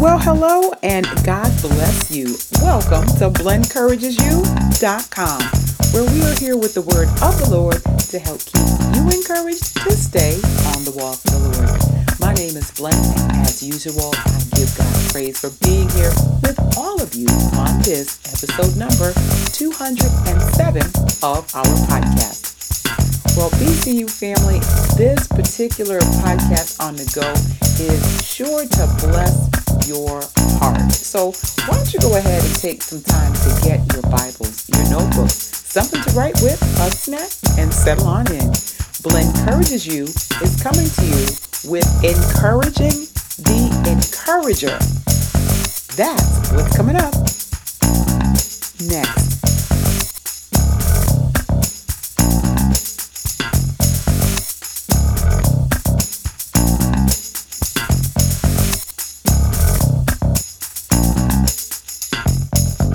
Well, hello and God bless you. Welcome to BlenCouragesYou.com, where we are here with the word of the Lord to help keep you encouraged to stay on the walk of the Lord. My name is Blen, and as usual, I give God praise for being here with all of you on this episode number 207 of our podcast. Well, BCU family, this particular podcast on the go is sure to bless your heart. So why don't you go ahead and take some time to get your Bibles, your notebooks, something to write with, a snack, and settle on in. Blen Encourages You is coming to you with Encouraging the Encourager. That's what's coming up next.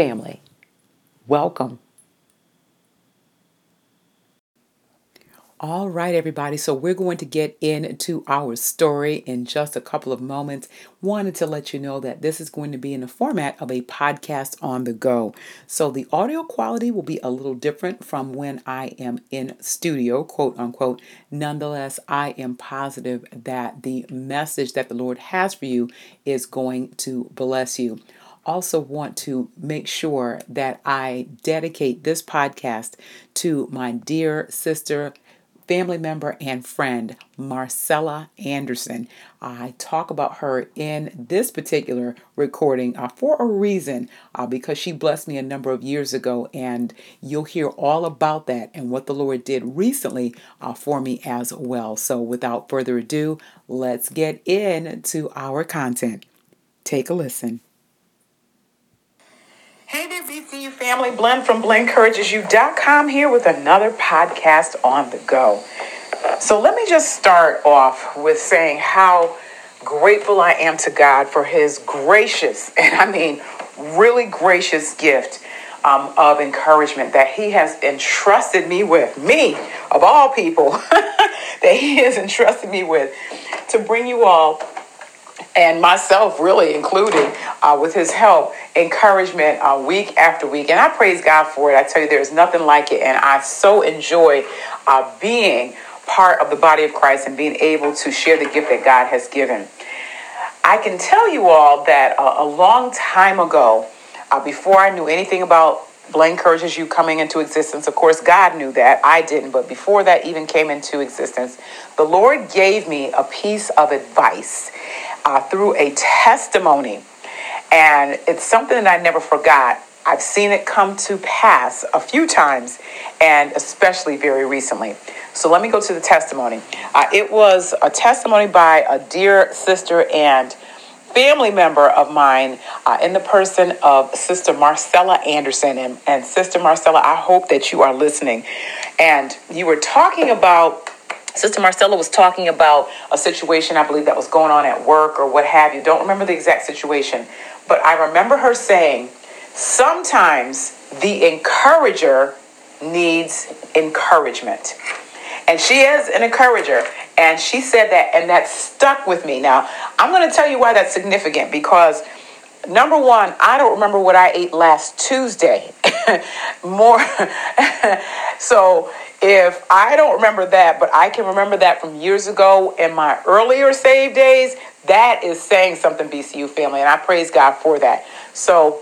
family. Welcome. All right, everybody. So we're going to get into our story in just a couple of moments. Wanted to let you know that this is going to be in the format of a podcast on the go. So the audio quality will be a little different from when I am in studio, quote unquote. Nonetheless, I am positive that the message that the Lord has for you is going to bless you also want to make sure that I dedicate this podcast to my dear sister, family member, and friend, Marcella Anderson. I talk about her in this particular recording uh, for a reason, uh, because she blessed me a number of years ago, and you'll hear all about that and what the Lord did recently uh, for me as well. So, without further ado, let's get into our content. Take a listen. Hey there, BCU family. Blen from BlenCouragesYou.com here with another podcast on the go. So let me just start off with saying how grateful I am to God for his gracious, and I mean really gracious gift um, of encouragement that he has entrusted me with, me of all people, that he has entrusted me with to bring you all and myself really included uh, with his help encouragement uh, week after week. And i praise god for it. I tell you there's nothing like it. And i so enjoy uh, being part of the body of christ and being able to share the gift that god has given. I can tell you all that a long time ago uh, before i knew anything about Encourages You coming into existence. Of course, God knew that. I didn't. But before that even came into existence, the Lord gave me a piece of advice uh, through a testimony. And it's something that I never forgot. I've seen it come to pass a few times, and especially very recently. So let me go to the testimony. Uh, it was a testimony by a dear sister and family member of mine uh, in the person of Sister Marcella Anderson. And, and Sister Marcella, I hope that you are listening. And you were talking about Sister Marcella was talking about a situation, I believe, that was going on at work or what have you. Don't remember the exact situation, but I remember her saying, sometimes the encourager needs encouragement. And she is an encourager. And she said that, and that stuck with me. Now, I'm going to tell you why that's significant because number one, I don't remember what I ate last Tuesday. More. so if I don't remember that, but I can remember that from years ago in my earlier save days, that is saying something, BCU family, and I praise God for that. So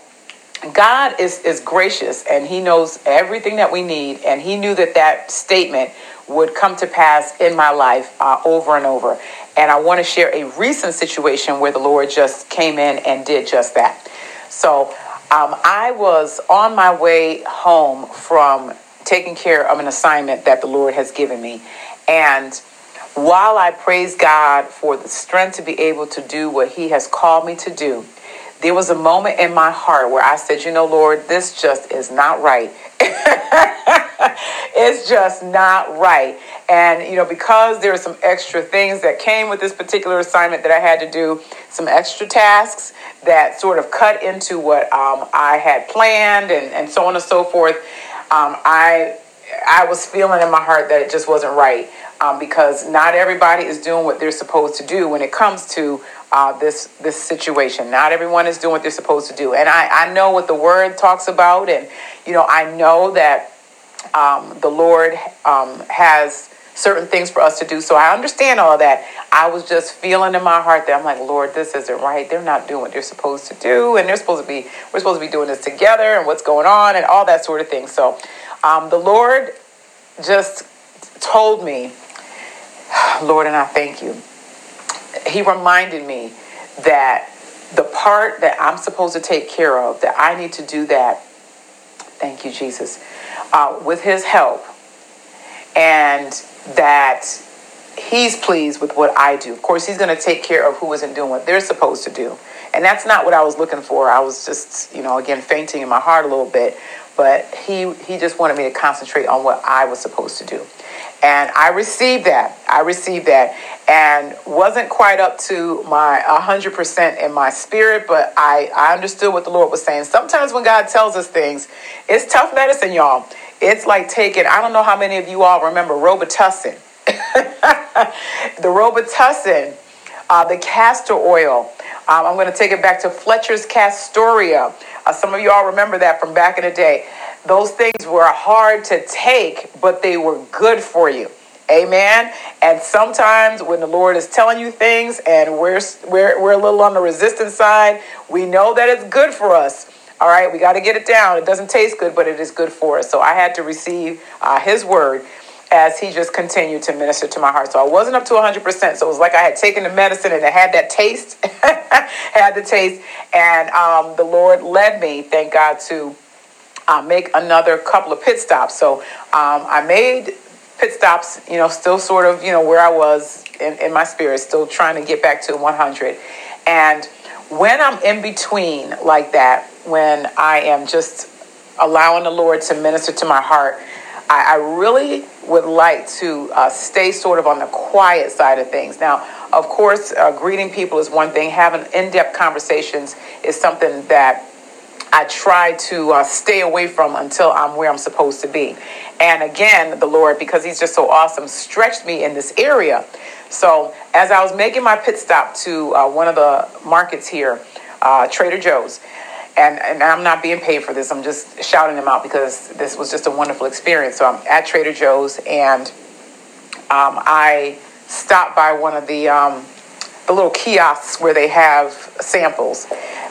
God is, is gracious and He knows everything that we need. And He knew that that statement would come to pass in my life uh, over and over. And I want to share a recent situation where the Lord just came in and did just that. So um, I was on my way home from taking care of an assignment that the Lord has given me. And while I praise God for the strength to be able to do what He has called me to do, there was a moment in my heart where I said, You know, Lord, this just is not right. it's just not right. And, you know, because there are some extra things that came with this particular assignment that I had to do, some extra tasks that sort of cut into what um, I had planned and, and so on and so forth, um, I, I was feeling in my heart that it just wasn't right. Um, because not everybody is doing what they're supposed to do when it comes to uh, this this situation. Not everyone is doing what they're supposed to do, and I, I know what the word talks about, and you know I know that um, the Lord um, has certain things for us to do. So I understand all that. I was just feeling in my heart that I'm like, Lord, this isn't right. They're not doing what they're supposed to do, and they're supposed to be. We're supposed to be doing this together, and what's going on, and all that sort of thing. So um, the Lord just told me, Lord, and I thank you. He reminded me that the part that I'm supposed to take care of, that I need to do that. Thank you, Jesus. Uh, with His help, and that he's pleased with what I do. Of course, he's going to take care of who isn't doing what they're supposed to do. And that's not what I was looking for. I was just, you know, again, fainting in my heart a little bit. But he, he just wanted me to concentrate on what I was supposed to do. And I received that. I received that. And wasn't quite up to my 100% in my spirit, but I, I understood what the Lord was saying. Sometimes when God tells us things, it's tough medicine, y'all. It's like taking, I don't know how many of you all remember Robitussin. the Robitussin, uh, the castor oil. Um, I'm going to take it back to Fletcher's Castoria. Uh, some of you all remember that from back in the day. Those things were hard to take, but they were good for you. Amen. And sometimes when the Lord is telling you things and we're, we're, we're a little on the resistance side, we know that it's good for us. All right, we got to get it down. It doesn't taste good, but it is good for us. So I had to receive uh, his word as he just continued to minister to my heart. So I wasn't up to 100%. So it was like I had taken the medicine and it had that taste, had the taste. And um, the Lord led me, thank God, to uh, make another couple of pit stops. So um, I made pit stops, you know, still sort of, you know, where I was in, in my spirit, still trying to get back to 100. And when I'm in between like that, when I am just allowing the Lord to minister to my heart, I, I really would like to uh, stay sort of on the quiet side of things. Now, of course, uh, greeting people is one thing, having in depth conversations is something that I try to uh, stay away from until I'm where I'm supposed to be. And again, the Lord, because He's just so awesome, stretched me in this area. So, as I was making my pit stop to uh, one of the markets here, uh, Trader Joe's, and, and I'm not being paid for this. I'm just shouting them out because this was just a wonderful experience. So I'm at Trader Joe's and um, I stopped by one of the um, the little kiosks where they have samples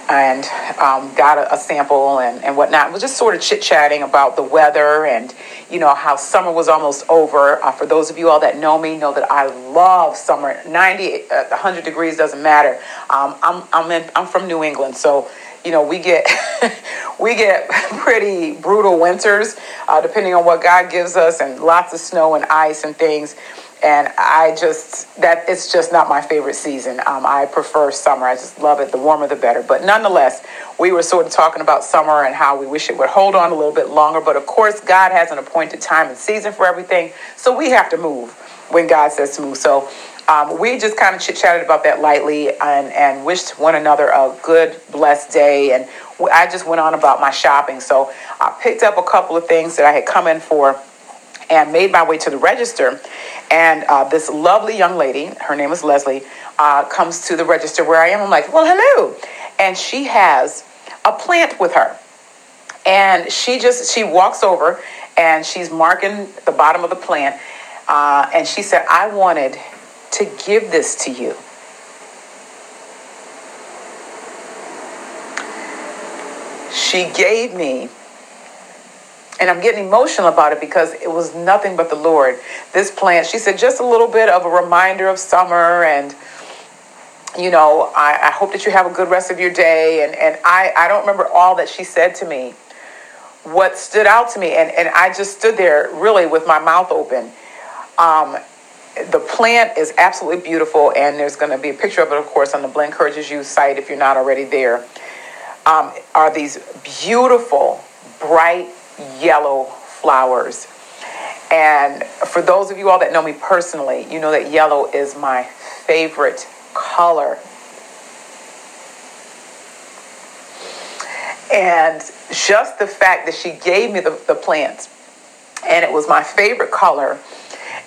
and um, got a, a, sample and, and whatnot. We're just sort of chit chatting about the weather and, you know, how summer was almost over. Uh, for those of you all that know me, know that I love summer. 90, uh, 100 degrees doesn't matter. Um, I'm, I'm, in, I'm from New England, so you know we get we get pretty brutal winters uh, depending on what god gives us and lots of snow and ice and things. And i just that it's just not my favorite season. Um, i prefer summer. I just love it. The warmer the better. But nonetheless we were sort of talking about summer and how we wish it would hold on a little bit longer. But of course god has an appointed time and season for everything. So we have to move when god says to move. So um, we just kind of chit chatted about that lightly and, and wished one another a good, blessed day. And I just went on about my shopping. So I picked up a couple of things that I had come in for and made my way to the register. And uh, this lovely young lady, her name is Leslie, uh, comes to the register where I am. I'm like, well, hello. And she has a plant with her. And she just, she walks over and she's marking the bottom of the plant. Uh, and she said, I wanted to give this to you. she gave me and I'm getting emotional about it because it was nothing but the Lord. This plant, she said, just a little bit of a reminder of summer and you know, I, I hope that you have a good rest of your day. And, and I, I don't remember all that she said to me. What stood out to me, and, and I just stood there really with my mouth open. Um, the plant is absolutely beautiful, and there's going to be a picture of it, of course, on the Blen Encourages You site if you're not already there. Um, are these beautiful, bright yellow flowers. And for those of you all that know me personally, you know that yellow is my favorite color. And just the fact that she gave me the, the plants, and it was my favorite color,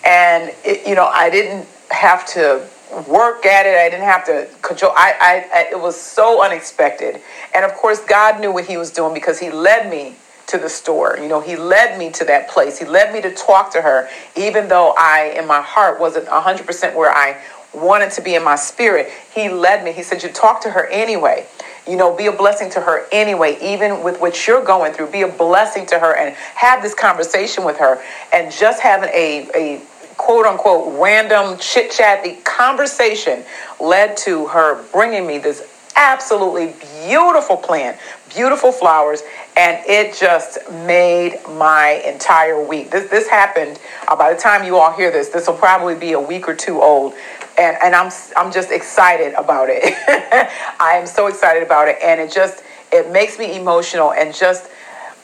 and it, you know, I didn't have to work at it. I didn't have to control. I, I, I, it was so unexpected, and of course, God knew what He was doing because He led me to the store. You know, He led me to that place. He led me to talk to her, even though I, in my heart, wasn't hundred percent where I wanted to be in my spirit. He led me. He said, "You talk to her anyway." you know, be a blessing to her anyway, even with what you're going through. Be a blessing to her and have this conversation with her and just having a, a quote unquote random chit chat, the conversation led to her bringing me this absolutely beautiful plant, beautiful flowers, and it just made my entire week. This this happened uh, by the time you all hear this. This will probably be a week or two old, and and I'm I'm just excited about it. I am so excited about it, and it just it makes me emotional and just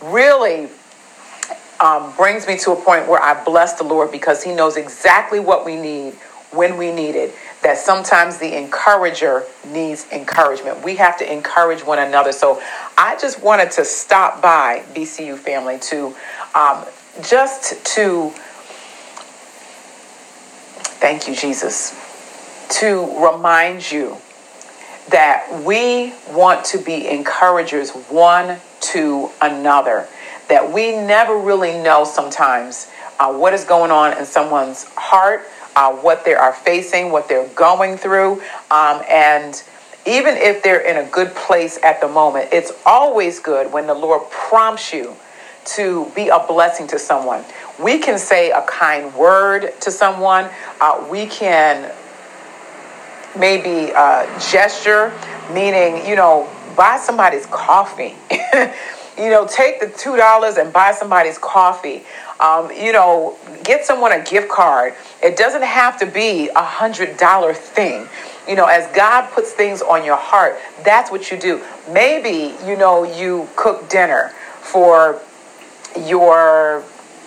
really um, brings me to a point where I bless the Lord because He knows exactly what we need when we need it. That sometimes the encourager needs encouragement. We have to encourage one another. So I just wanted to stop by BCU family to um, just to thank you, Jesus to remind you that we want to be encouragers one to another, that we never really know sometimes uh, what is going on in someone's heart, uh, what they are facing, what they're going through, um, and even if they're in a good place at the moment, it's always good when the Lord prompts you to be a blessing to someone. We can say a kind word to someone. Uh, we can maybe a gesture, meaning, you know, buy somebody's coffee. you know, take the $2 and buy somebody's coffee. Um, you know, get someone a gift card. It doesn't have to be a $100 thing. You know, as God puts things on your heart, that's what you do. Maybe, you know, you cook dinner for your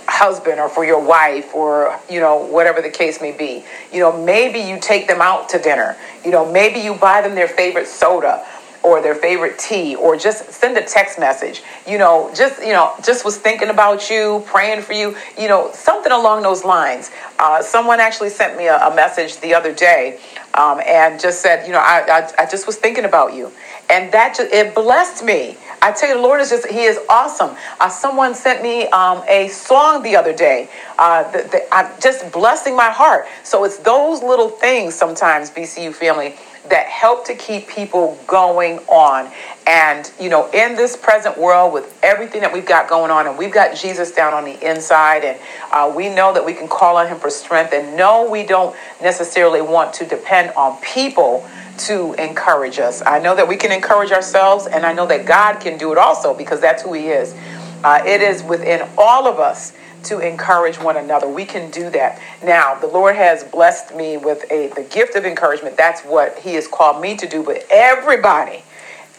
husband or for your wife or you know whatever the case may be. You know maybe you take them out to dinner. You know maybe you buy them their favorite soda or their favorite tea or just send a text message you know just you know just was thinking about you praying for you you know something along those lines uh, someone actually sent me a, a message the other day um, and just said you know I, I, I just was thinking about you and that just it blessed me I tell you, the Lord is just, He is awesome. Uh, someone sent me um, a song the other day, uh, the, the, I'm just blessing my heart. So it's those little things sometimes, BCU family, that help to keep people going on. And, you know, in this present world with everything that we've got going on, and we've got Jesus down on the inside, and uh, we know that we can call on Him for strength. And no, we don't necessarily want to depend on people to encourage us. I know that we can encourage ourselves, and I know that God can do it also because that's who He is. Uh, it is within all of us to encourage one another. We can do that. Now, the Lord has blessed me with a the gift of encouragement. That's what He has called me to do. But everybody,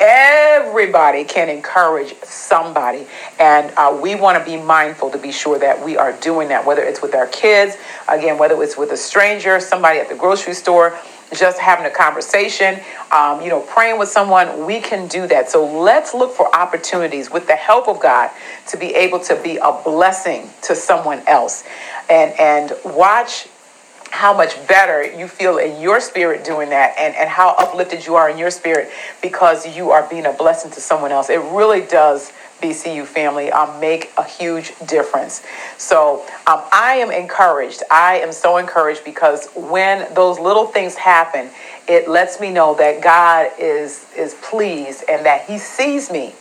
everybody can encourage somebody, and uh, we want to be mindful to be sure that we are doing that. Whether it's with our kids, again, whether it's with a stranger, somebody at the grocery store just having a conversation, um, you know, praying with someone, we can do that. So let's look for opportunities with the help of God to be able to be a blessing to someone else, and and watch how much better you feel in your spirit doing that and, and how uplifted you are in your spirit because you are being a blessing to someone else. It really does BCU family um, make a huge difference. So um, I am encouraged. I am so encouraged because when those little things happen, it lets me know that God is is pleased and that He sees me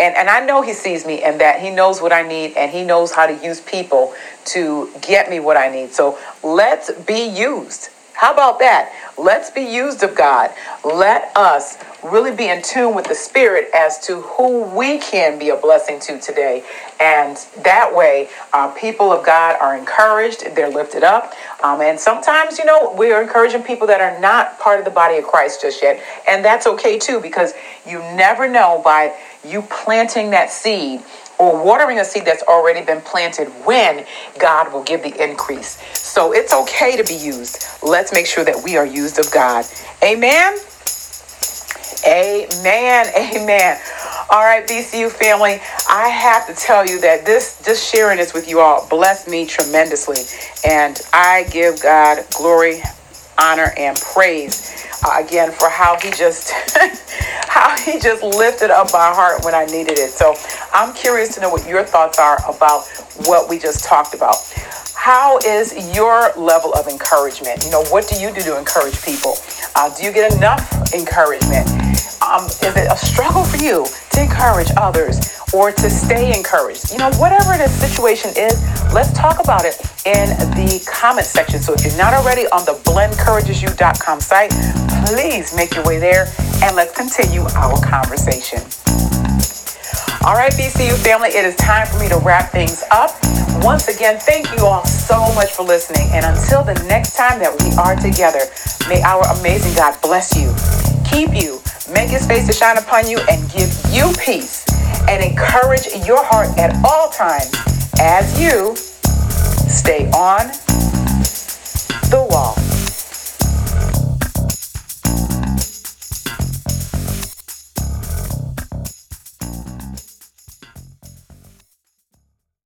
And, and I know he sees me and that he knows what I need and he knows how to use people to get me what I need. So let's be used. How about that? Let's be used of God. Let us really be in tune with the Spirit as to who we can be a blessing to today. And that way, uh, people of God are encouraged, they're lifted up. Um, and sometimes, you know, we're encouraging people that are not part of the body of Christ just yet. And that's okay too, because you never know by you planting that seed or watering a seed that's already been planted when God will give the increase. So it's okay to be used. Let's make sure that we are used of God. Amen. Amen. Amen. All right, BCU family, I have to tell you that this just sharing this with you all blessed me tremendously. And I give God glory, honor, and praise uh, again for how he just how he just lifted up my heart when I needed it. So I'm curious to know what your thoughts are about what we just talked about. How is your level of encouragement? You know, what do you do to encourage people? Uh, do you get enough encouragement? Um, is it a struggle for you to encourage others or to stay encouraged? You know, whatever the situation is, let's talk about it in the comment section. So if you're not already on the blendencouragesyou.com site, please make your way there and let's continue our conversation. All right, BCU family, it is time for me to wrap things up. Once again, thank you all so much for listening. And until the next time that we are together, may our amazing God bless you, keep you, Make his face to shine upon you and give you peace and encourage your heart at all times as you stay on the wall.